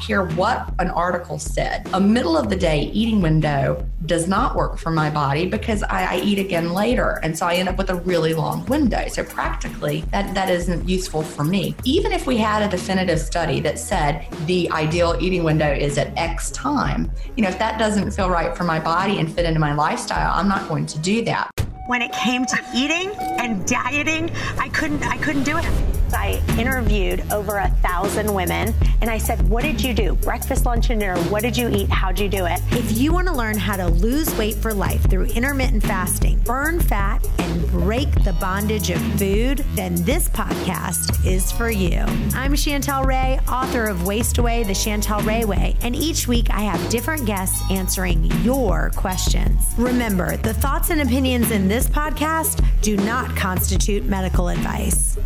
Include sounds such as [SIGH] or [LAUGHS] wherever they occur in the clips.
care what an article said. A middle of the day eating window does not work for my body because I, I, eat again later. And so I end up with a really long window. So practically that, that isn't useful for me. Even if we had a definitive study that said the ideal eating window is at X time, you know, if that doesn't feel right for my body and fit into my lifestyle, I'm not going to do that when it came to eating and dieting, I couldn't I couldn't do it. I interviewed over a thousand women and I said, What did you do? Breakfast, lunch, and dinner. What did you eat? How'd you do it? If you want to learn how to lose weight for life through intermittent fasting, burn fat, and break the bondage of food, then this podcast is for you. I'm Chantel Ray, author of Waste Away the Chantel Ray Way, and each week I have different guests answering your questions. Remember, the thoughts and opinions in this podcast do not constitute medical advice.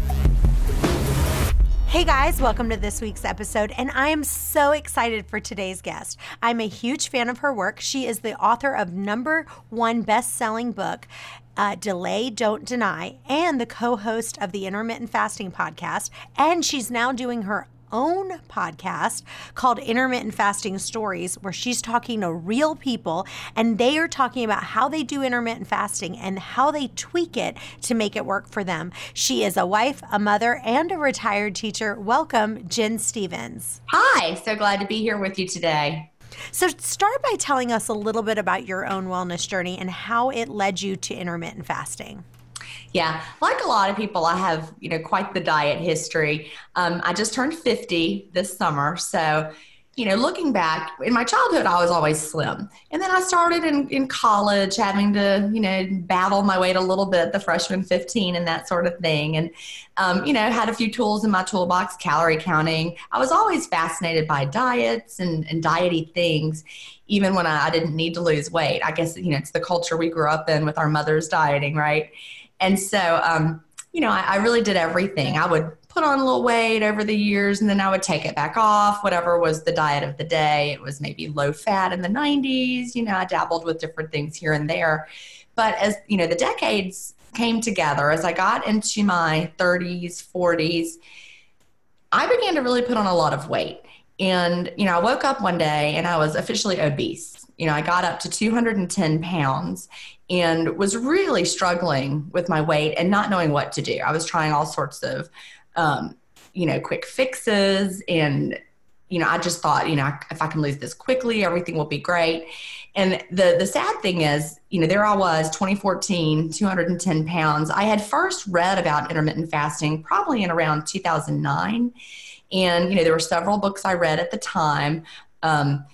Hey guys, welcome to this week's episode, and I am so excited for today's guest. I'm a huge fan of her work. She is the author of number one best selling book, uh, Delay, Don't Deny, and the co host of the Intermittent Fasting Podcast. And she's now doing her own podcast called Intermittent Fasting Stories, where she's talking to real people and they are talking about how they do intermittent fasting and how they tweak it to make it work for them. She is a wife, a mother, and a retired teacher. Welcome, Gin Stephens. Hi, so glad to be here with you today. So, start by telling us a little bit about your own wellness journey and how it led you to intermittent fasting. Yeah, like a lot of people, I have you know quite the diet history. Um, I just turned fifty this summer, so you know, looking back in my childhood, I was always slim. And then I started in, in college having to, you know, battle my weight a little bit, the freshman 15 and that sort of thing. And, um, you know, had a few tools in my toolbox, calorie counting. I was always fascinated by diets and, and diety things, even when I, I didn't need to lose weight. I guess, you know, it's the culture we grew up in with our mothers dieting, right? And so, um, you know, I, I really did everything. I would put on a little weight over the years and then I would take it back off, whatever was the diet of the day. It was maybe low fat in the 90s. You know, I dabbled with different things here and there. But as, you know, the decades came together, as I got into my 30s, 40s, I began to really put on a lot of weight. And, you know, I woke up one day and I was officially obese. You know, I got up to 210 pounds and was really struggling with my weight and not knowing what to do. I was trying all sorts of, um, you know, quick fixes. And, you know, I just thought, you know, if I can lose this quickly, everything will be great. And the, the sad thing is, you know, there I was, 2014, 210 pounds. I had first read about intermittent fasting probably in around 2009. And, you know, there were several books I read at the time. Um,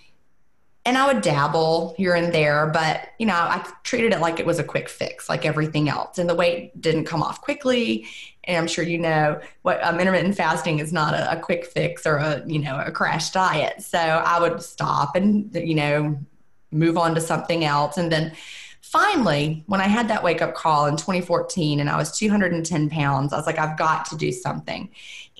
and I would dabble here and there, but you know, I treated it like it was a quick fix, like everything else. And the weight didn't come off quickly. And I'm sure you know what um, intermittent fasting is not a, a, quick fix or a you know a crash diet. So I would stop and you know move on to something else, and then finally, when I had that wake up call in 2014, and I was 210 pounds, I was like, I've got to do something.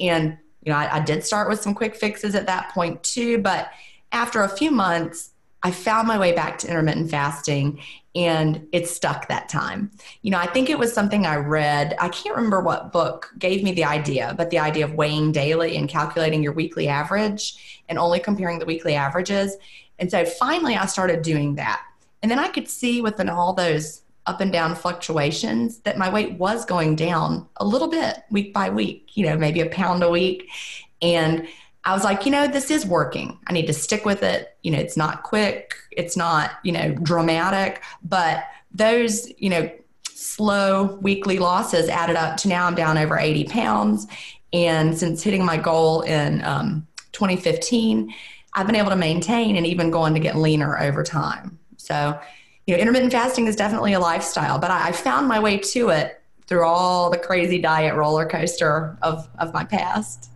And you know, I, I did start with some quick fixes at that point too, but after a few months I found my way back to intermittent fasting and it stuck that time. You know, I think it was something I read. I can't remember what book gave me the idea, but the idea of weighing daily and calculating your weekly average and only comparing the weekly averages. And so finally I started doing that. And then I could see within all those up and down fluctuations that my weight was going down a little bit week by week, you know, maybe a pound a week. And I was like, you know, this is working. I need to stick with it. You know, it's not quick, it's not, you know, dramatic, but those, you know, slow weekly losses added up to now I'm down over 80 pounds. And since hitting my goal in um, 2015, I've been able to maintain and even going to get leaner over time. So, you know, intermittent fasting is definitely a lifestyle, but I, I found my way to it through all the crazy diet roller coaster of, of my past.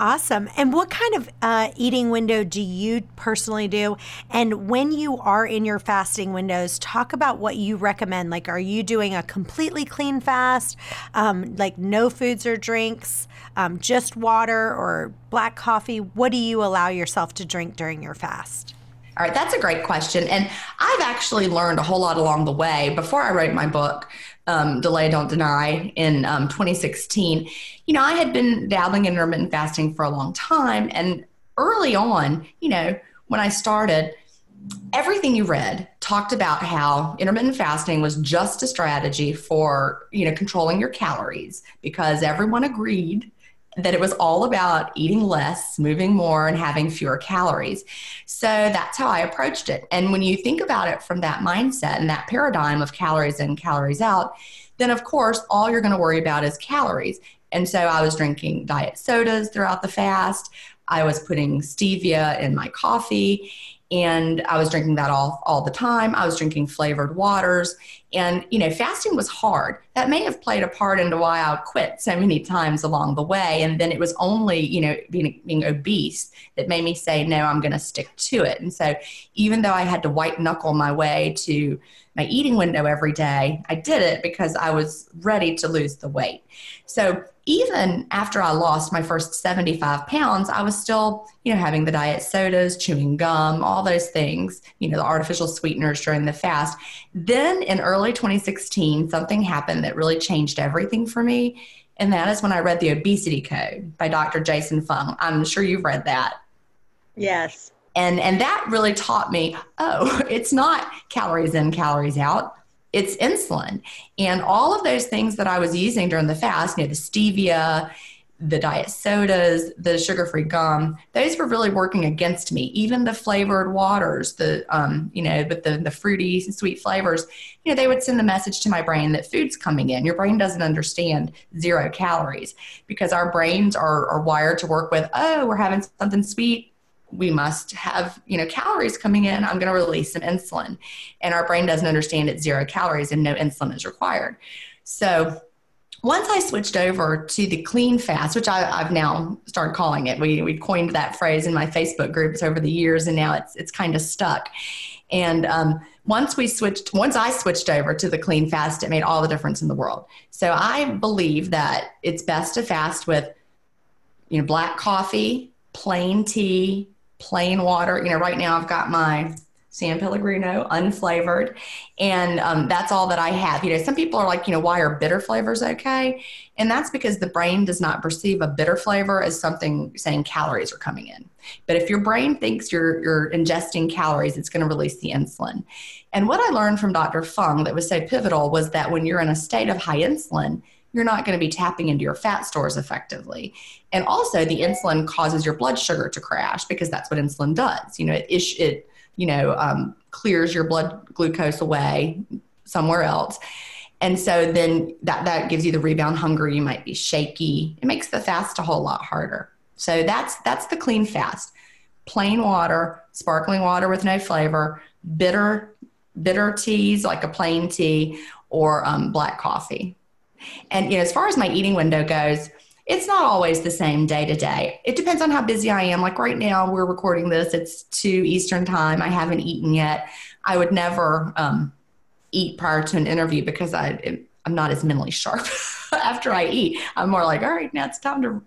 Awesome. And what kind of uh, eating window do you personally do? And when you are in your fasting windows, talk about what you recommend. Like, are you doing a completely clean fast, um, like no foods or drinks, um, just water or black coffee? What do you allow yourself to drink during your fast? All right, that's a great question. And I've actually learned a whole lot along the way. Before I wrote my book, um, Delay Don't Deny, in um, 2016, you know, I had been dabbling in intermittent fasting for a long time. And early on, you know, when I started, everything you read talked about how intermittent fasting was just a strategy for, you know, controlling your calories because everyone agreed that it was all about eating less, moving more, and having fewer calories. So that's how I approached it. And when you think about it from that mindset and that paradigm of calories in, calories out, then of course, all you're going to worry about is calories. And so I was drinking diet sodas throughout the fast. I was putting stevia in my coffee and I was drinking that all all the time. I was drinking flavored waters, and you know, fasting was hard. That may have played a part into why I quit so many times along the way. And then it was only you know being being obese that made me say no, I'm going to stick to it. And so even though I had to white knuckle my way to my eating window every day, I did it because I was ready to lose the weight. So even after I lost my first 75 pounds, I was still, you know, having the diet sodas, chewing gum, all those things, you know, the artificial sweeteners during the fast. Then in early 2016, something happened that really changed everything for me. And that is when I read The Obesity Code by Dr. Jason Fung. I'm sure you've read that. Yes. And and that really taught me, oh, [LAUGHS] it's not calories in, calories out it's insulin. And all of those things that I was using during the fast, you know, the stevia, the diet sodas, the sugar free gum, those were really working against me. Even the flavored waters, the, um, you know, with the, the fruity, sweet flavors, you know, they would send the message to my brain that food's coming in. Your brain doesn't understand zero calories because our brains are, are wired to work with, oh, we're having something sweet we must have you know calories coming in. I'm going to release some insulin. And our brain doesn't understand it's zero calories and no insulin is required. So once i switched over to the clean fast which I, have now started calling it we, we coined that phrase in my facebook groups over the years and now it's, it's kind of stuck. And um, once we switched once i switched over to the clean fast it made all the difference in the world. So i believe that it's best to fast with you know black coffee plain tea plain water. You know, right now I've got my San Pellegrino unflavored, and um, that's all that I have. You know, some people are like, you know, why are bitter flavors okay? And that's because the brain does not perceive a bitter flavor as something saying calories are coming in. But if your brain thinks you're you're ingesting calories, it's going to release the insulin. And what I learned from Dr. Fung that was so pivotal was that when you're in a state of high insulin, you're not going to be tapping into your fat stores effectively. And also, the insulin causes your blood sugar to crash because that's what insulin does. You know, it, it you know, um, clears your blood glucose away somewhere else. And so then that, that gives you the rebound hunger. You might be shaky. It makes the fast a whole lot harder. So that's that's the clean fast. Plain water, sparkling water with no flavor, bitter bitter teas like a plain tea, or um, black coffee. And you know, as far as my eating window goes, it's not always the same day to day. It depends on how busy I am. Like right now, we're recording this, it's 2 Eastern time. I haven't eaten yet. I would never um, eat prior to an interview because I, I'm not as mentally sharp [LAUGHS] after I eat. I'm more like, all right, now it's time to.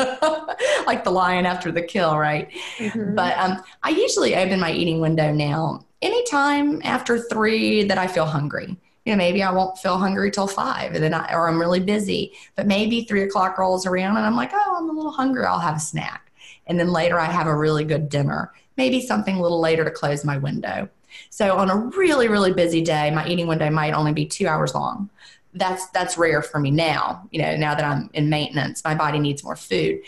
[LAUGHS] like the lion after the kill, right? Mm-hmm. But um, I usually open my eating window now anytime after three that I feel hungry you know, maybe I won't feel hungry till five and then I, or I'm really busy, but maybe three o'clock rolls around and I'm like, oh, I'm a little hungry. I'll have a snack. And then later I have a really good dinner, maybe something a little later to close my window. So on a really, really busy day, my eating window might only be two hours long. That's, that's rare for me now, you know, now that I'm in maintenance, my body needs more food.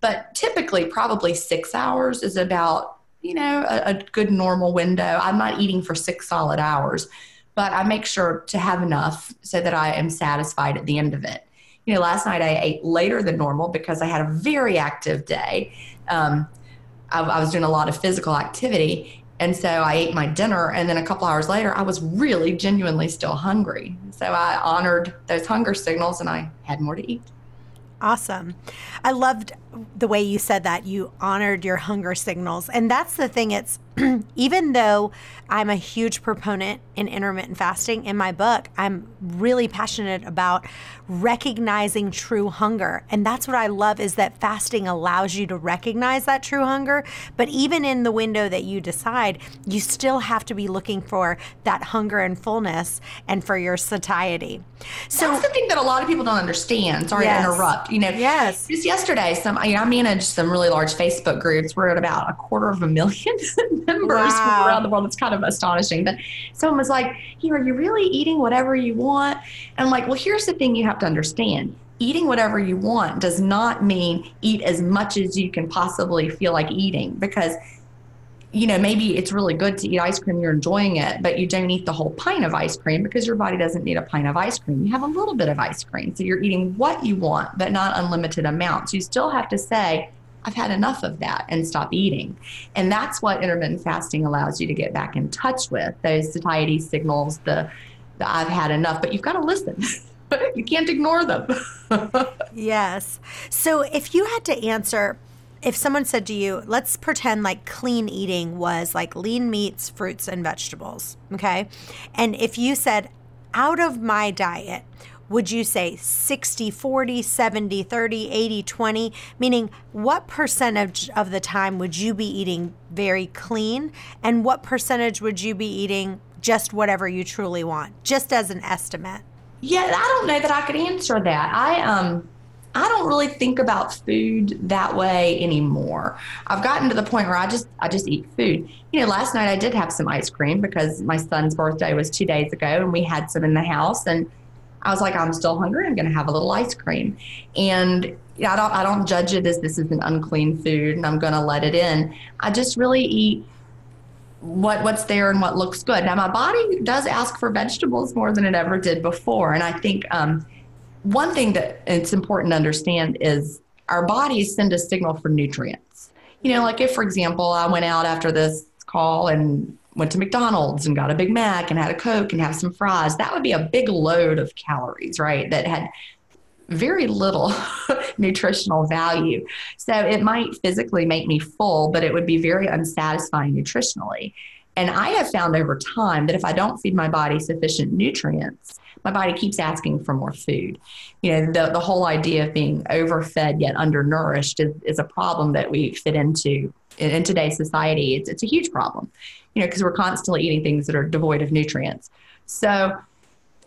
But typically probably six hours is about, you know, a, a good normal window. I'm not eating for six solid hours but I make sure to have enough so that I am satisfied at the end of it. You know, last night I ate later than normal because I had a very active day. Um, I, I was doing a lot of physical activity. And so I ate my dinner, and then a couple hours later, I was really genuinely still hungry. So I honored those hunger signals and I had more to eat. Awesome. I loved the way you said that. You honored your hunger signals. And that's the thing. It's [CLEARS THROAT] even though I'm a huge proponent in intermittent fasting in my book, I'm really passionate about recognizing true hunger. And that's what I love is that fasting allows you to recognize that true hunger. But even in the window that you decide, you still have to be looking for that hunger and fullness and for your satiety. So that's the thing that a lot of people don't understand. Sorry yes. to interrupt. You know, yes. just yesterday, some I, I manage some really large Facebook groups. We're at about a quarter of a million [LAUGHS] members wow. around the world. It's kind of astonishing. But someone was like, "Here, are you really eating whatever you want?" And I'm like, "Well, here's the thing you have to understand." Eating whatever you want does not mean eat as much as you can possibly feel like eating because you know, maybe it's really good to eat ice cream, you're enjoying it, but you don't eat the whole pint of ice cream because your body doesn't need a pint of ice cream. You have a little bit of ice cream. So you're eating what you want, but not unlimited amounts. You still have to say, I've had enough of that and stop eating. And that's what intermittent fasting allows you to get back in touch with those satiety signals, the, the I've had enough, but you've got to listen. [LAUGHS] you can't ignore them. [LAUGHS] yes. So if you had to answer, if someone said to you, let's pretend like clean eating was like lean meats, fruits, and vegetables, okay? And if you said, out of my diet, would you say 60, 40, 70, 30, 80, 20? Meaning, what percentage of the time would you be eating very clean? And what percentage would you be eating just whatever you truly want, just as an estimate? Yeah, I don't know that I could answer that. I, um, I don't really think about food that way anymore. I've gotten to the point where I just I just eat food. You know, last night I did have some ice cream because my son's birthday was 2 days ago and we had some in the house and I was like I'm still hungry. I'm going to have a little ice cream. And I don't I don't judge it as this is an unclean food and I'm going to let it in. I just really eat what what's there and what looks good. Now my body does ask for vegetables more than it ever did before and I think um one thing that it's important to understand is our bodies send a signal for nutrients. You know, like if, for example, I went out after this call and went to McDonald's and got a Big Mac and had a Coke and have some fries, that would be a big load of calories, right? That had very little [LAUGHS] nutritional value. So it might physically make me full, but it would be very unsatisfying nutritionally. And I have found over time that if I don't feed my body sufficient nutrients, my body keeps asking for more food. You know, the, the whole idea of being overfed yet undernourished is, is a problem that we fit into in, in today's society. It's, it's a huge problem, you know, because we're constantly eating things that are devoid of nutrients. So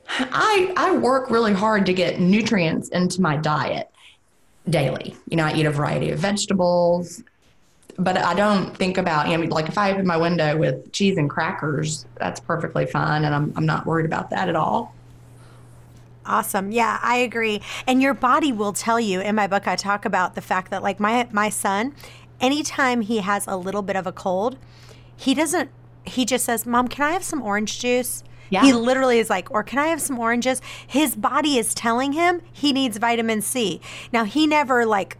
I, I work really hard to get nutrients into my diet daily. You know, I eat a variety of vegetables, but I don't think about, you know, like if I open my window with cheese and crackers, that's perfectly fine. And I'm, I'm not worried about that at all. Awesome. Yeah, I agree. And your body will tell you. In my book, I talk about the fact that, like, my my son, anytime he has a little bit of a cold, he doesn't. He just says, "Mom, can I have some orange juice?" Yeah. He literally is like, or can I have some oranges? His body is telling him he needs vitamin C. Now, he never like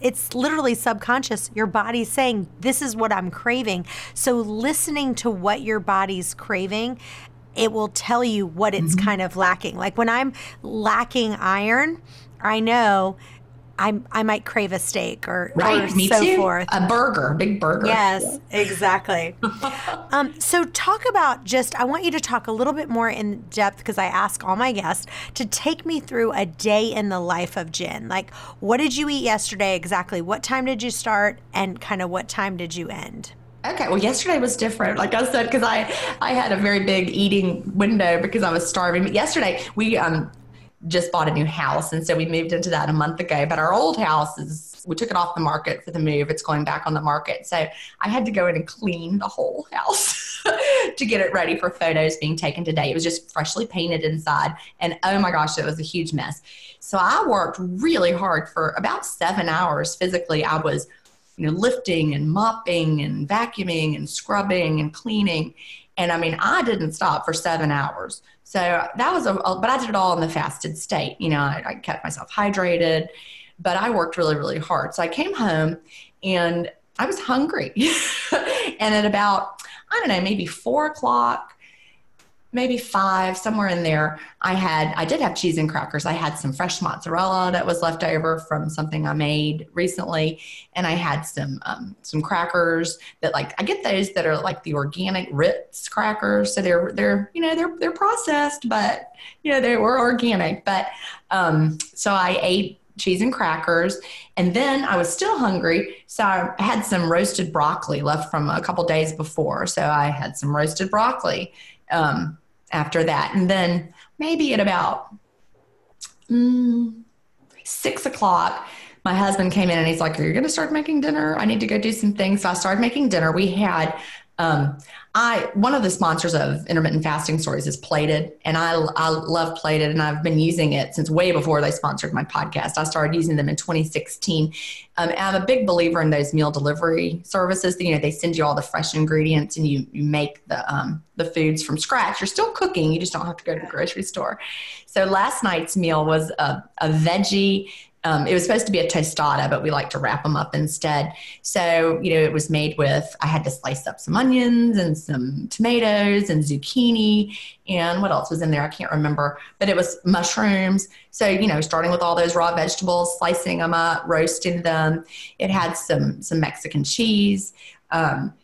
it's literally subconscious. Your body's saying, This is what I'm craving. So, listening to what your body's craving it will tell you what it's mm-hmm. kind of lacking. Like when I'm lacking iron, I know I, I might crave a steak or, right, or so too. forth. A burger, big burger. Yes, yeah. exactly. [LAUGHS] um, so, talk about just, I want you to talk a little bit more in depth because I ask all my guests to take me through a day in the life of Gin. Like, what did you eat yesterday exactly? What time did you start? And kind of what time did you end? Okay, well, yesterday was different. Like I said, because I I had a very big eating window because I was starving. But yesterday we um just bought a new house, and so we moved into that a month ago. But our old house is we took it off the market for the move. It's going back on the market, so I had to go in and clean the whole [LAUGHS] house [LAUGHS] to get it ready for photos being taken today. It was just freshly painted inside, and oh my gosh, it was a huge mess. So I worked really hard for about seven hours physically. I was you know, lifting and mopping and vacuuming and scrubbing and cleaning. And I mean, I didn't stop for seven hours. So that was a, but I did it all in the fasted state. You know, I, I kept myself hydrated, but I worked really, really hard. So I came home and I was hungry. [LAUGHS] and at about, I don't know, maybe four o'clock, maybe five, somewhere in there, I had, I did have cheese and crackers. I had some fresh mozzarella that was left over from something I made recently. And I had some, um, some crackers that like, I get those that are like the organic Ritz crackers. So they're, they're, you know, they're, they're processed, but you know, they were organic. But, um, so I ate cheese and crackers. And then I was still hungry. So I had some roasted broccoli left from a couple days before. So I had some roasted broccoli. Um, after that. And then maybe at about mm, six o'clock, my husband came in and he's like, Are you going to start making dinner? I need to go do some things. So I started making dinner. We had, um, I one of the sponsors of intermittent fasting stories is plated and I, I love plated and I've been using it since way before they sponsored my podcast. I started using them in 2016. Um, I'm a big believer in those meal delivery services. You know, they send you all the fresh ingredients and you you make the um, the foods from scratch. You're still cooking. You just don't have to go to the grocery store. So last night's meal was a, a veggie um, it was supposed to be a tostada, but we like to wrap them up instead. So, you know, it was made with, I had to slice up some onions and some tomatoes and zucchini. And what else was in there? I can't remember, but it was mushrooms. So, you know, starting with all those raw vegetables, slicing them up, roasting them. It had some, some Mexican cheese. Um,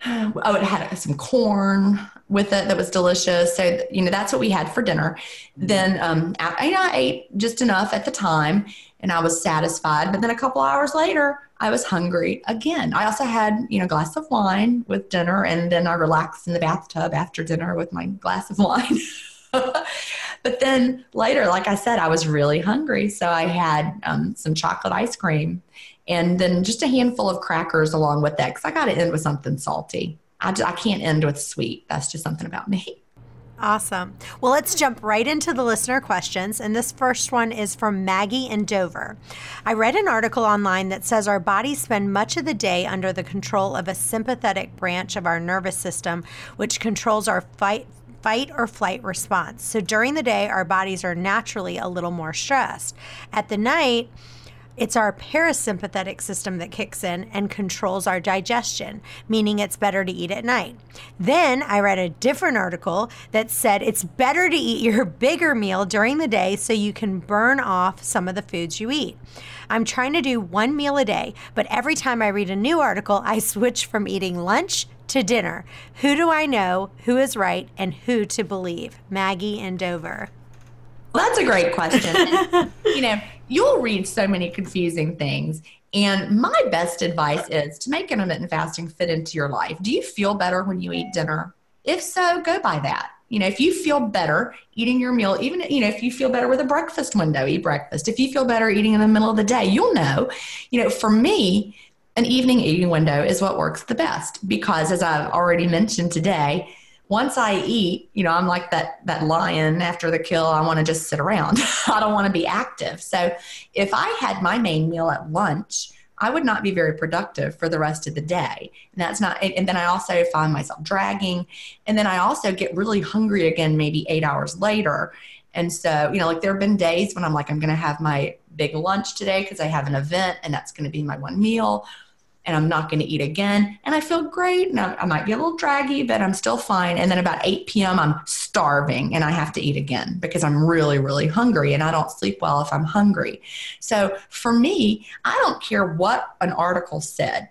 [SIGHS] oh, it had some corn with it that was delicious. So, you know, that's what we had for dinner. Then, um, I, you know, I ate just enough at the time and I was satisfied. But then a couple hours later, I was hungry again. I also had, you know, a glass of wine with dinner and then I relaxed in the bathtub after dinner with my glass of wine. [LAUGHS] but then later, like I said, I was really hungry. So I had um, some chocolate ice cream and then just a handful of crackers along with that because I got to end with something salty. I, I can't end with sweet. That's just something about me. Awesome. Well, let's jump right into the listener questions. And this first one is from Maggie in Dover. I read an article online that says our bodies spend much of the day under the control of a sympathetic branch of our nervous system, which controls our fight. Fight or flight response. So during the day, our bodies are naturally a little more stressed. At the night, it's our parasympathetic system that kicks in and controls our digestion, meaning it's better to eat at night. Then I read a different article that said it's better to eat your [LAUGHS] bigger meal during the day so you can burn off some of the foods you eat. I'm trying to do one meal a day, but every time I read a new article, I switch from eating lunch to dinner. Who do I know who is right and who to believe? Maggie and Dover. Well, that's a great question. and, [LAUGHS] you know, you'll read so many confusing things. And my best advice is to make intermittent fasting fit into your life. Do you feel better when you eat dinner? If so, go by that. You know, if you feel better eating your meal, even, you know, if you feel better with a breakfast window, eat breakfast. If you feel better eating in the middle of the day, you'll know. You know, for me, an evening eating window is what works the best because, as I've already mentioned today, once I eat, you know, I'm like that that lion after the kill. I want to just sit around. [LAUGHS] I don't want to be active. So if I had my main meal at lunch, I would not be very productive for the rest of the day. And that's not and then I also find myself dragging and then I also get really hungry again maybe 8 hours later. And so, you know, like there have been days when I'm like I'm going to have my big lunch today because I have an event and that's going to be my one meal and I'm not going to eat again. And I feel great. And I, I, might be a little draggy, but I'm still fine. And then about 8 p.m., I'm starving and I have to eat again because I'm really, really hungry and I don't sleep well if I'm hungry. So for me, I don't care what an article said.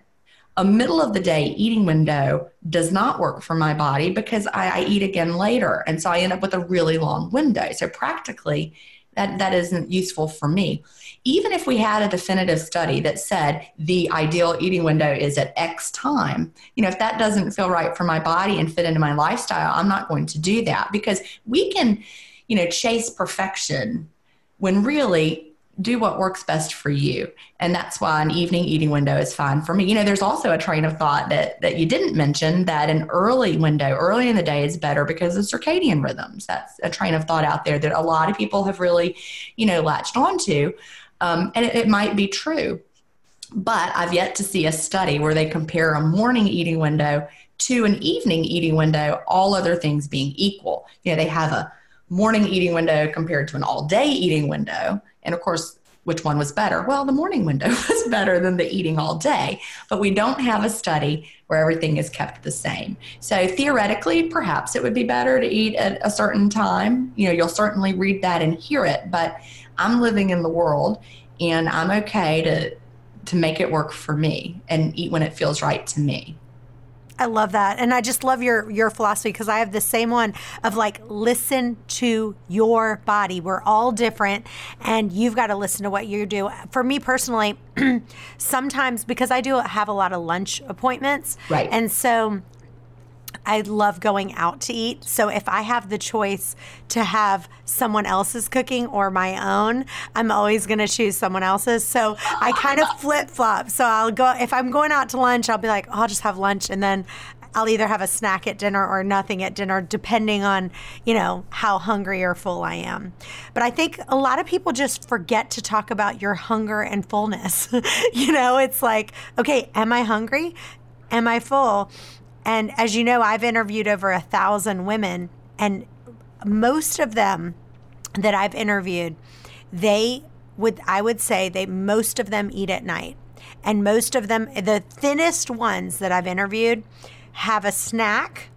A middle of the day eating window does not work for my body because I, I eat again later. And so I end up with a really long window. So practically, that, that isn't useful for me. Even if we had a definitive study that said the ideal eating window is at X time, you know, if that doesn't feel right for my body and fit into my lifestyle, I'm not going to do that because we can, you know, chase perfection when really do what works best for you and that's why an evening eating window is fine for me you know there's also a train of thought that that you didn't mention that an early window early in the day is better because of circadian rhythms that's a train of thought out there that a lot of people have really you know latched onto um, and it, it might be true. But I've yet to see a study where they compare a morning eating window to an evening eating window, all other things being equal. You know, they have a morning eating window compared to an all day eating window. And of course, which one was better? Well, the morning window [LAUGHS] was better than the eating all day, but we don't have a study where everything is kept the same. So theoretically, perhaps it would be better to eat at a certain time. You know, you'll certainly read that and hear it, but I'm living in the world and I'm okay to to make it work for me and eat when it feels right to me. I love that. And I just love your your philosophy because I have the same one of like listen to your body. We're all different and you've got to listen to what you do. For me personally, [CLEARS THROAT] sometimes because I do have a lot of lunch appointments. Right. And so I love going out to eat. So if I have the choice to have someone else's cooking or my own, I'm always going to choose someone else's. So I kind of flip flop. So I'll go, if I'm going out to lunch, I'll be like, oh, I'll just have lunch. And then I'll either have a snack at dinner or nothing at dinner, depending on, you know, how hungry or full I am. But I think a lot of people just forget to talk about your hunger and fullness. [LAUGHS] you know, it's like, okay, am I hungry? Am I full? And as you know, I've interviewed over a thousand women, and most of them that I've interviewed, they would, I would say, they most of them eat at night. And most of them, the thinnest ones that I've interviewed, have a snack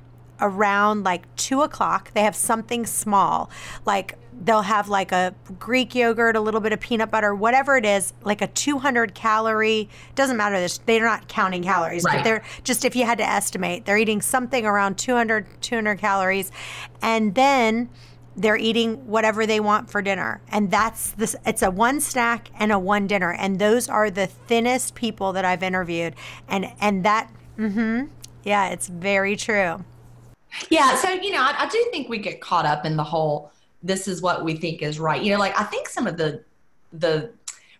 around like two o'clock. They have something small, like they'll have like a Greek yogurt, a little bit of peanut butter, whatever it is, like a 200 calorie. Doesn't matter. They're not counting calories, right. but they're just if you had to estimate, they're eating something around 200 200 calories, and then they're eating whatever they want for dinner and that's this it's a one snack and a one dinner and those are the thinnest people that i've interviewed and and that mm-hmm yeah it's very true yeah so you know I, I do think we get caught up in the whole this is what we think is right. You know, like I think some of the the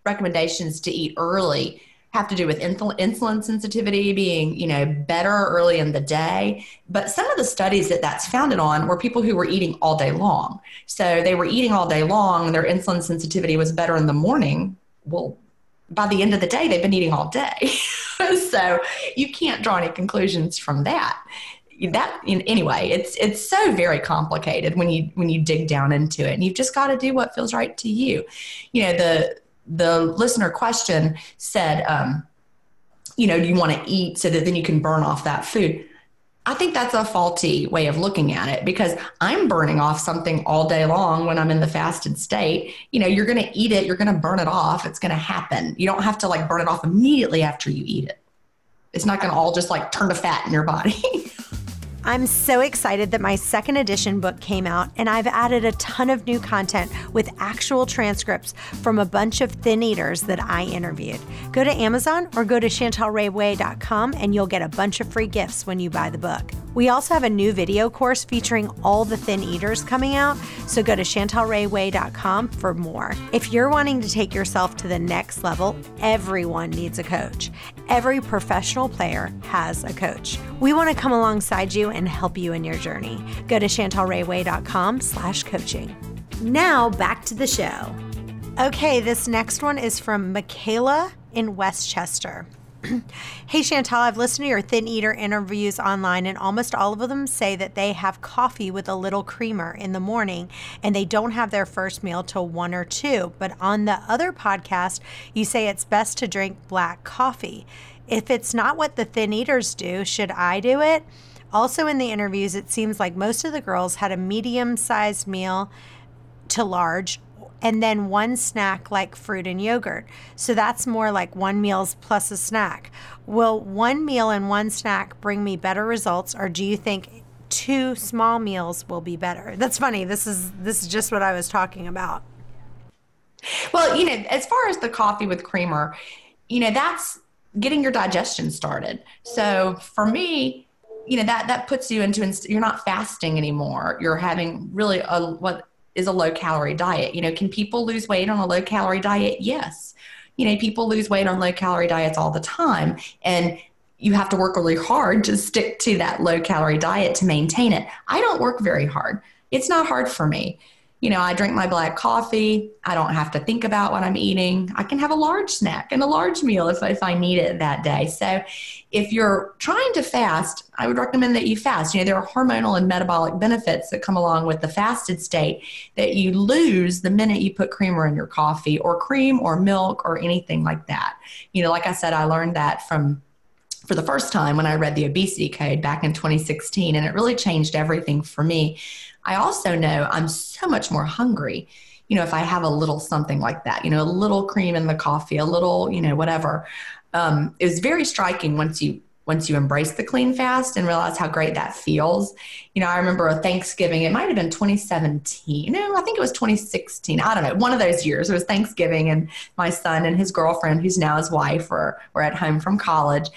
recommendations to eat early have to do with insulin sensitivity being you know better early in the day. But some of the studies that that's founded on were people who were eating all day long. So they were eating all day long and their insulin sensitivity was better in the morning. Well by the end of the day they've been eating all day. [LAUGHS] So you can't draw any conclusions from that that anyway it's it's so very complicated when you when you dig down into it and you've just got to do what feels right to you you know the the listener question said um, you know do you want to eat so that then you can burn off that food I think that's a faulty way of looking at it because I'm burning off something all day long when I'm in the fasted state. You know, you're going to eat it, you're going to burn it off. It's going to happen. You don't have to like burn it off immediately after you eat it. It's not going to all just like turn to fat in your body. [LAUGHS] I'm so excited that my second edition book came out, and I've added a ton of new content with actual transcripts from a bunch of thin eaters that I interviewed. Go to Amazon or go to chantelrayway.com and you'll get a bunch of free gifts when you buy the book. We also have a new video course featuring all the thin eaters coming out, so go to chantelrayway.com for more. If you're wanting to take yourself to the next level, everyone needs a coach. Every professional player has a coach. We want to come alongside you and help you in your journey. Go to chantelrayway.com slash coaching. Now back to the show. Okay, this next one is from Michaela in Westchester. [CLEARS THROAT] hey Chantel, I've listened to your thin eater interviews online, and almost all of them say that they have coffee with a little creamer in the morning and they don't have their first meal till one or two. But on the other podcast, you say it's best to drink black coffee. If it's not what the thin eaters do, should I do it? Also, in the interviews, it seems like most of the girls had a medium sized meal to large and then one snack like fruit and yogurt. So that's more like one meals plus a snack. Will one meal and one snack bring me better results or do you think two small meals will be better? That's funny. This is this is just what I was talking about. Well, you know, as far as the coffee with creamer, you know, that's getting your digestion started. So for me, you know that that puts you into you're not fasting anymore you're having really a what is a low calorie diet. You know can people lose weight on a low calorie diet? Yes. You know people lose weight on low calorie diets all the time and you have to work really hard to stick to that low calorie diet to maintain it. I don't work very hard. It's not hard for me you know, I drink my black coffee. I don't have to think about what I'm eating. I can have a large snack and a large meal if, if I need it that day. So, if you're trying to fast, I would recommend that you fast. You know, there are hormonal and metabolic benefits that come along with the fasted state that you lose the minute you put creamer in your coffee or cream or milk or anything like that. You know, like I said, I learned that from for the first time when I read the obesity code back in 2016, and it really changed everything for me. I also know I'm so much more hungry. You know, if I have a little something like that, you know, a little cream in the coffee, a little, you know, whatever. Um, it was very striking once you once you embrace the clean fast and realize how great that feels. You know, I remember a Thanksgiving, it might have been 2017. No, I think it was 2016. I don't know. One of those years. It was Thanksgiving and my son and his girlfriend, who's now his wife, were, were at home from college.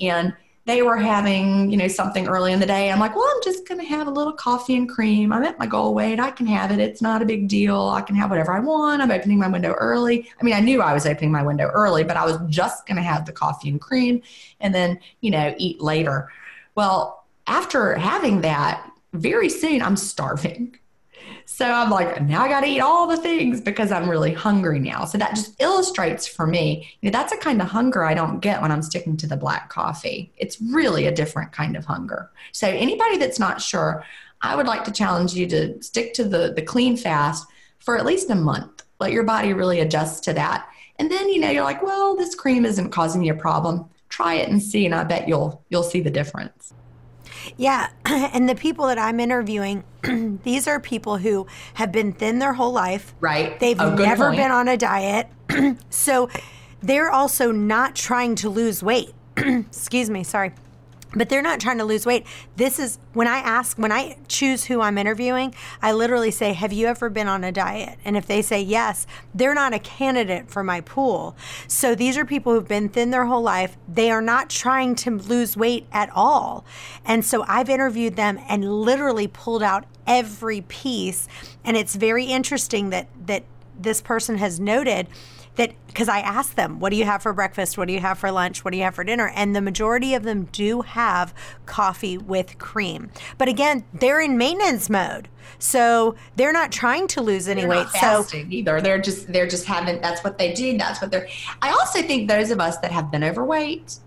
And they were having, you know, something early in the day. I'm like, well, I'm just going to have a little coffee and cream. I'm at my goal weight. I can have it. It's not a big deal. I can have whatever I want. I'm opening my window early. I mean, I knew I was opening my window early, but I was just going to have the coffee and cream and then, you know, eat later. Well, after having that, very soon I'm starving. So I'm like, now I got to eat all the things because I'm really hungry now. So that just illustrates for me, you know, that's a kind of hunger I don't get when I'm sticking to the black coffee. It's really a different kind of hunger. So anybody that's not sure, I would like to challenge you to stick to the the clean fast for at least a month. Let your body really adjust to that. And then, you know, you're like, well, this cream isn't causing you a problem. Try it and see, and I bet you'll you'll see the difference. Yeah. [CLEARS THROAT] And the people that I'm interviewing, [CLEARS THROAT] these are people who have been thin their whole life. Right. They've Oh, never point. been on a diet. [CLEARS THROAT] so they're also not trying to lose weight. Excuse me. Sorry. But they're not trying to lose weight. This is when I ask, when I choose who I'm interviewing, I literally say, Have you ever been on a diet? And if they say yes, they're not a candidate for my pool. So these are people who've been thin their whole life. They are not trying to lose weight at all. And so I've interviewed them and literally pulled out every piece. And it's very interesting that, that this person has noted that because I asked them, what do you have for breakfast? What do you have for lunch? What do you have for dinner? And the majority of them do have coffee with cream. But again, they're in maintenance mode. So they're not trying to lose any They're weight. fasting either. They're just they're just having that's what they do. That's what they're. I also think those of us that have been overweight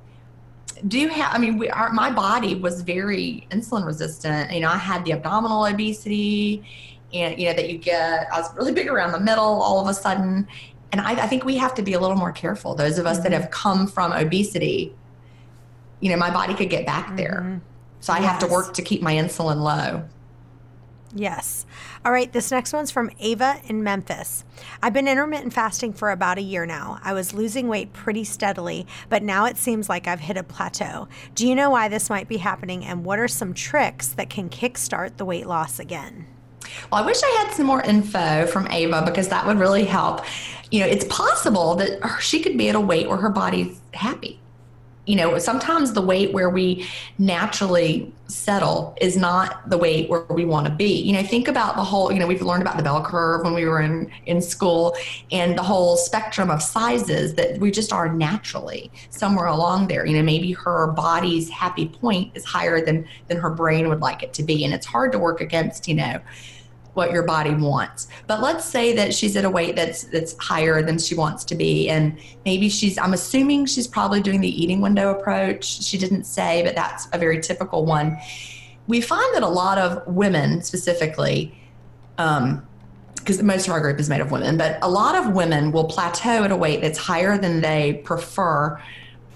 do have. I mean, we our, my body was very insulin resistant. You know, I had the abdominal obesity, and you know that you get. I was really big around the middle all of a sudden, and I, I think we have to be a little more careful. Those of us that mm-hmm. have come from obesity, you know, my body could get back there. Mm-hmm. So I have to work to keep my insulin low. Yes. All right, this next one's from Ava in Memphis. I've been intermittent fasting for about a year now. I was losing weight pretty steadily, but now it seems like I've hit a plateau. Do you know why this might be happening and what are some tricks that can kickstart the weight loss again? Well, I wish I had some more info from Ava because that would really help. You know, it's possible that she could be at a weight where her body's happy. You know, sometimes the weight where we naturally settle is not the weight where we want to be. You know, think about the whole, you know, we've learned about the bell curve when we were in, in school and the whole spectrum of sizes that we just are naturally somewhere along there. You know, maybe her body's happy point is higher than than her brain would like it to be. And it's hard to work against, you know, what your body wants. But let's say that she's at a weight that's that's higher than she wants to be and maybe she's I'm assuming she's probably doing the eating window approach. She didn't say, but that's a very typical one. We find that a lot of women specifically um because most of our group is made of women, but a lot of women will plateau at a weight that's higher than they prefer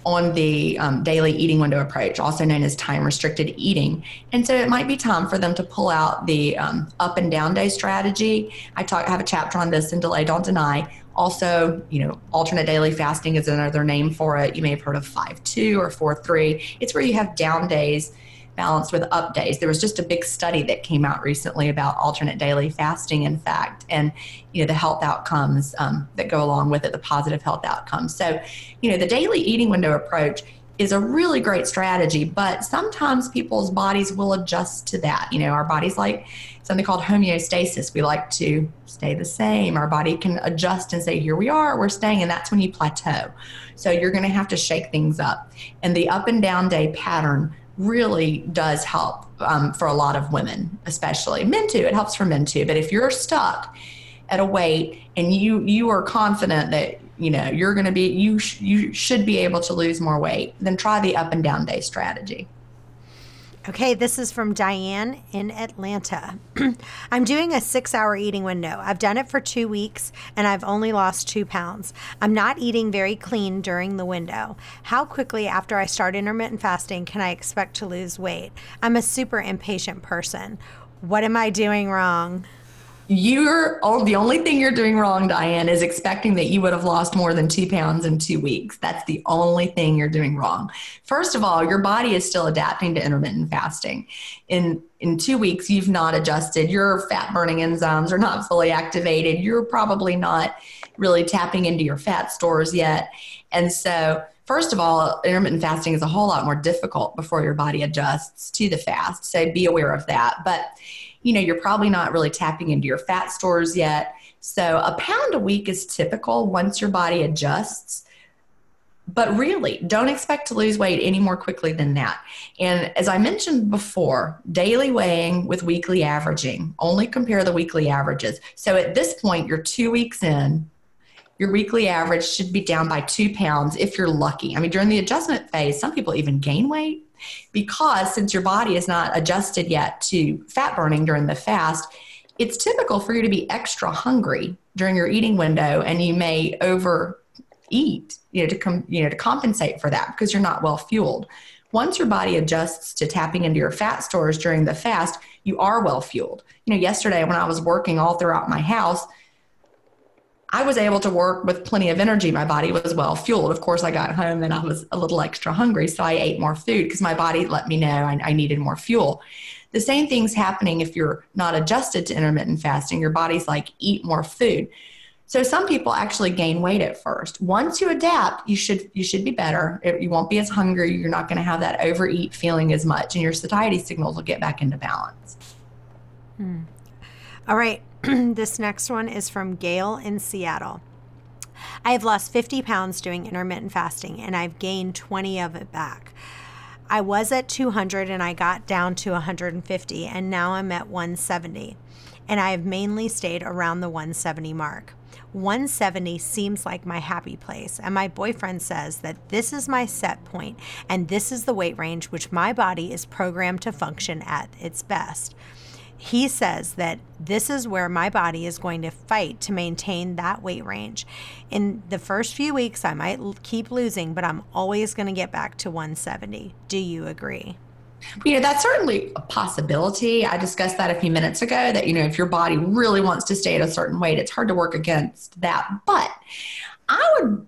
on the um, daily eating window approach, also known as time restricted eating. And so it might be time for them to pull out the um, up and down day strategy. I talk, I have a chapter on this in Delay Don't Deny. Also, you know, alternate daily fasting is another name for it. You may have heard of 5 2 or 4 3. It's where you have down days balanced with up days. There was just a big study that came out recently about alternate daily fasting, in fact, and you know the health outcomes um, that go along with it, the positive health outcomes. So, you know, the daily eating window approach is a really great strategy, but sometimes people's bodies will adjust to that. You know, our bodies like something called homeostasis. We like to stay the same. Our body can adjust and say, here we are, we're staying, and that's when you plateau. So you're going to have to shake things up. And the up and down day pattern really does help um, for a lot of women, especially men too. It helps for men too. But if you're stuck at a weight and you you are confident that you know you're going to be you sh- you should be able to lose more weight, then try the up and down day strategy. Okay, this is from Diane in Atlanta. [CLEARS THROAT] I'm doing a six hour eating window. I've done it for two weeks and I've only lost two pounds. I'm not eating very clean during the window. How quickly after I start intermittent fasting can I expect to lose weight? I'm a super impatient person. What am I doing wrong? You're oh, the only thing you're doing wrong, Diane, is expecting that you would have lost more than two pounds in two weeks. That's the only thing you're doing wrong. First of all, your body is still adapting to intermittent fasting. In in two weeks, you've not adjusted. Your fat burning enzymes are not fully activated. You're probably not really tapping into your fat stores yet. And so first of all, intermittent fasting is a whole lot more difficult before your body adjusts to the fast. So be aware of that. But, you know, you're probably not really tapping into your fat stores yet. So a pound a week is typical once your body adjusts. But really, don't expect to lose weight any more quickly than that. And as I mentioned before, daily weighing with weekly averaging, only compare the weekly averages. So at this point, you're two weeks in, your weekly average should be down by two pounds if you're lucky. I mean, during the adjustment phase, some people even gain weight because since your body is not adjusted yet to fat burning during the fast, it's typical for you to be extra hungry during your eating window and you may overeat you know to com- you know to compensate for that because you're not well fueled once your body adjusts to tapping into your fat stores during the fast you are well fueled you know yesterday when i was working all throughout my house I was able to work with plenty of energy. My body was well fueled. Of course, I got home and I was a little extra hungry, so I ate more food because my body let me know I, I, needed more fuel. The same thing's happening if you're not adjusted to intermittent fasting. Your body's like, eat more food. So some people actually gain weight at first. Once you adapt, you should you should be better. You won't be as hungry. You're not going to have that overeat feeling as much, and your satiety signals will get back into balance. Hmm. All right, [CLEARS THROAT] this next one is from Gail in Seattle. I have lost 50 pounds doing intermittent fasting, and I've gained 20 of it back. I was at 200 and I got down to 150, and now I'm at 170. And I have mainly stayed around the 170 mark. 170 seems like my happy place, and my boyfriend says that this is my set point and this is the weight range which my body is programmed to function at its best he says that this is where my body is going to fight to maintain that weight range. In the first few weeks, I might keep losing, but I'm always going to get back to 170. Do you agree? You know, that's certainly a possibility. I discussed that a few minutes ago that, you know, if your body really wants to stay at a certain weight, it's hard to work against that. But I would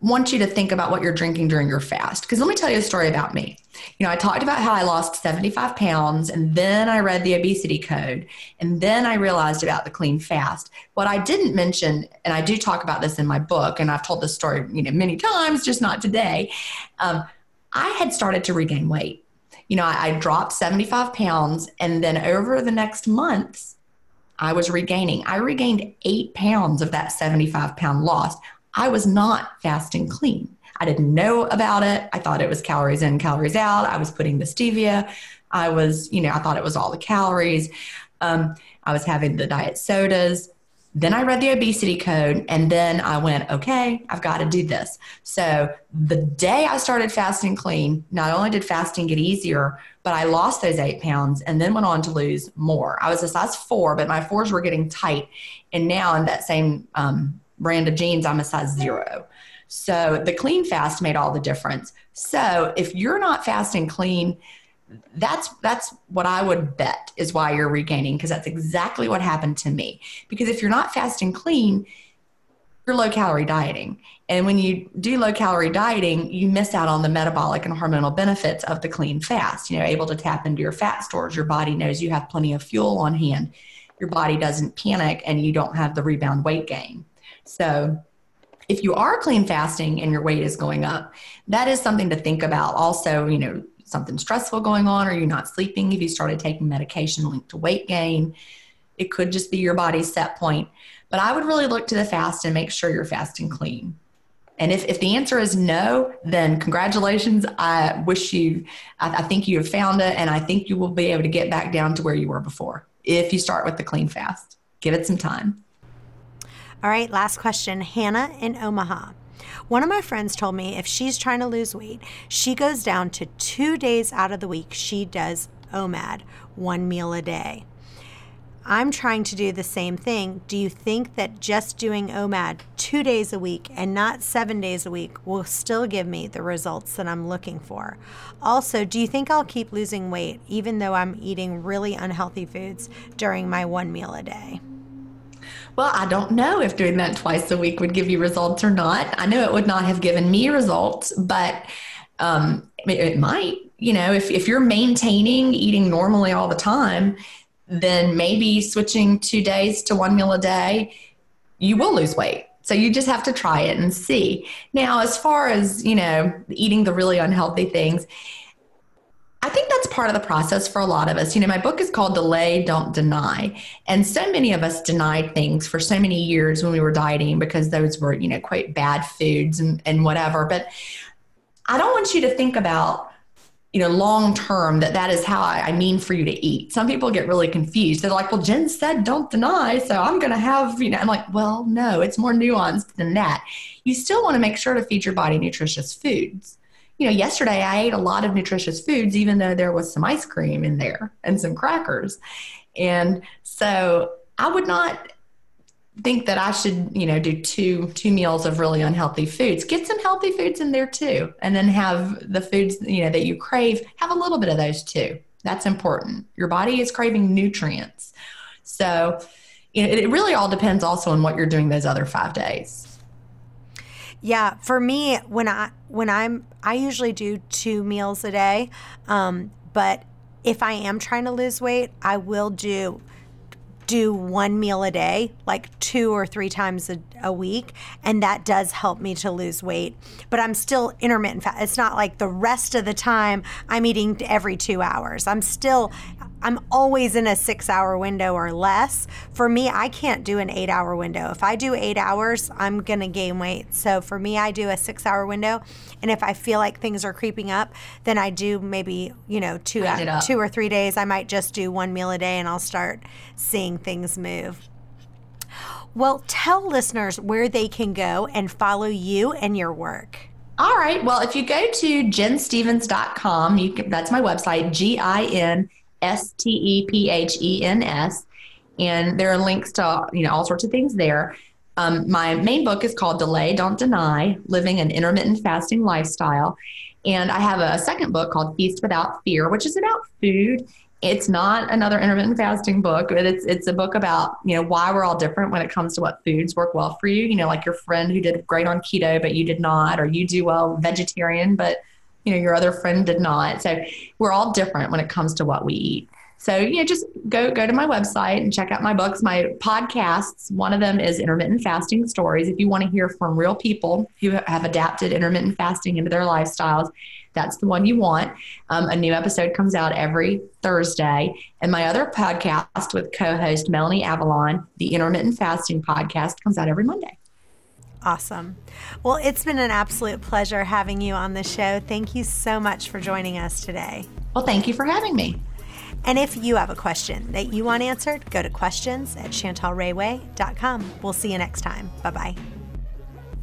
want you to think about what you're drinking during your fast. Because let me tell you a story about me. You know, I talked about how I lost 75 pounds and then I read the obesity code and then I realized about the clean fast. What I didn't mention, and I do talk about this in my book, and I've told this story, you know, many times, just not today. Um, I had started to regain weight. You know, I, I dropped 75 pounds and then over the next months, I was regaining. I regained eight pounds of that 75 pound loss. I was not fasting clean. I didn't know about it. I thought it was calories in, calories out. I was putting the stevia. I was, you know, I thought it was all the calories. Um, I was having the diet sodas. Then I read the obesity code and then I went, okay, I've got to do this. So the day I started fasting clean, not only did fasting get easier, but I lost those eight pounds and then went on to lose more. I was a size four, but my fours were getting tight. And now in that same um, brand of jeans, I'm a size zero. So the clean fast made all the difference. So if you're not fasting clean, that's that's what I would bet is why you're regaining because that's exactly what happened to me. Because if you're not fasting clean, you're low calorie dieting. And when you do low calorie dieting, you miss out on the metabolic and hormonal benefits of the clean fast. You know, able to tap into your fat stores. Your body knows you have plenty of fuel on hand. Your body doesn't panic and you don't have the rebound weight gain. So if you are clean fasting and your weight is going up, that is something to think about. Also, you know, something stressful going on, or you're not sleeping, if you started taking medication linked to weight gain, it could just be your body's set point. But I would really look to the fast and make sure you're fasting clean. And if, if the answer is no, then congratulations. I wish you, I, I think you have found it, and I think you will be able to get back down to where you were before if you start with the clean fast. Give it some time. All right, last question. Hannah in Omaha. One of my friends told me if she's trying to lose weight, she goes down to two days out of the week. She does OMAD, one meal a day. I'm trying to do the same thing. Do you think that just doing OMAD two days a week and not seven days a week will still give me the results that I'm looking for? Also, do you think I'll keep losing weight even though I'm eating really unhealthy foods during my one meal a day? Well, I don't know if doing that twice a week would give you results or not. I know it would not have given me results, but um, it, it might. You know, if, if you're maintaining eating normally all the time, then maybe switching two days to one meal a day, you will lose weight. So you just have to try it and see. Now, as far as, you know, eating the really unhealthy things, I think that's part of the process for a lot of us. You know, my book is called Delay, Don't Deny. And so many of us denied things for so many years when we were dieting because those were, you know, quite bad foods and, and whatever. But I don't want you to think about, you know, long term that that is how I, I mean for you to eat. Some people get really confused. They're like, well, Gin said don't deny. So I'm going to have, you know, I'm like, well, no, it's more nuanced than that. You still want to make sure to feed your body nutritious foods you know, yesterday I ate a lot of nutritious foods, even though there was some ice cream in there and some crackers. And so I would not think that I should, you know, do two two meals of really unhealthy foods. Get some healthy foods in there too, and then have the foods, you know, that you crave. Have a little bit of those too. That's important. Your body is craving nutrients. So, you know, it really all depends also on what you're doing those other 5 days. Yeah, for me, when I when I'm I usually do two meals a day, um, but if I am trying to lose weight, I will do do one meal a day, like two or three times a, a week. And that does help me to lose weight. But I'm still intermittent fat. It's not like the rest of the time I'm eating every two hours. I'm still I'm always in a six hour window or less. For me, I can't do an eight hour window. If I do eight hours, I'm going to gain weight. So for me, I do a six hour window. And if I feel like things are creeping up, then I do maybe, you know, two, two or three days. I might just do one meal a day and I'll start seeing things move. Well, tell listeners where they can go and follow you and your work. All right. Well, if you go to ginstephens.com, you can, that's my website, G I N S T E P H E N S, and there are links to you know all sorts of things there. Um, my main book is called Delay, Don't Deny: Living an Intermittent Fasting Lifestyle, and I have a second book called Feast Without Fear, which is about food. It's not another intermittent fasting book, but it's it's a book about you know why we're all different when it comes to what foods work well for you. You know, like your friend who did great on keto, but you did not, or you do well vegetarian, but you know your other friend did not. So we're all different when it comes to what we eat. So you know just go go to my website and check out my books. My podcasts one of them is intermittent fasting stories. If you want to hear from real people who have adapted intermittent fasting into their lifestyles that's the one you want. Um, a new episode comes out every thursday. And my other podcast with co-host melanie avalon the intermittent fasting podcast comes out every monday Awesome. Well, it's been an absolute pleasure having you on the show. Thank you so much for joining us today. Well, thank you for having me. And if you have a question that you want answered, go to questions at chantelrayway.com. We'll see you next time. Bye bye.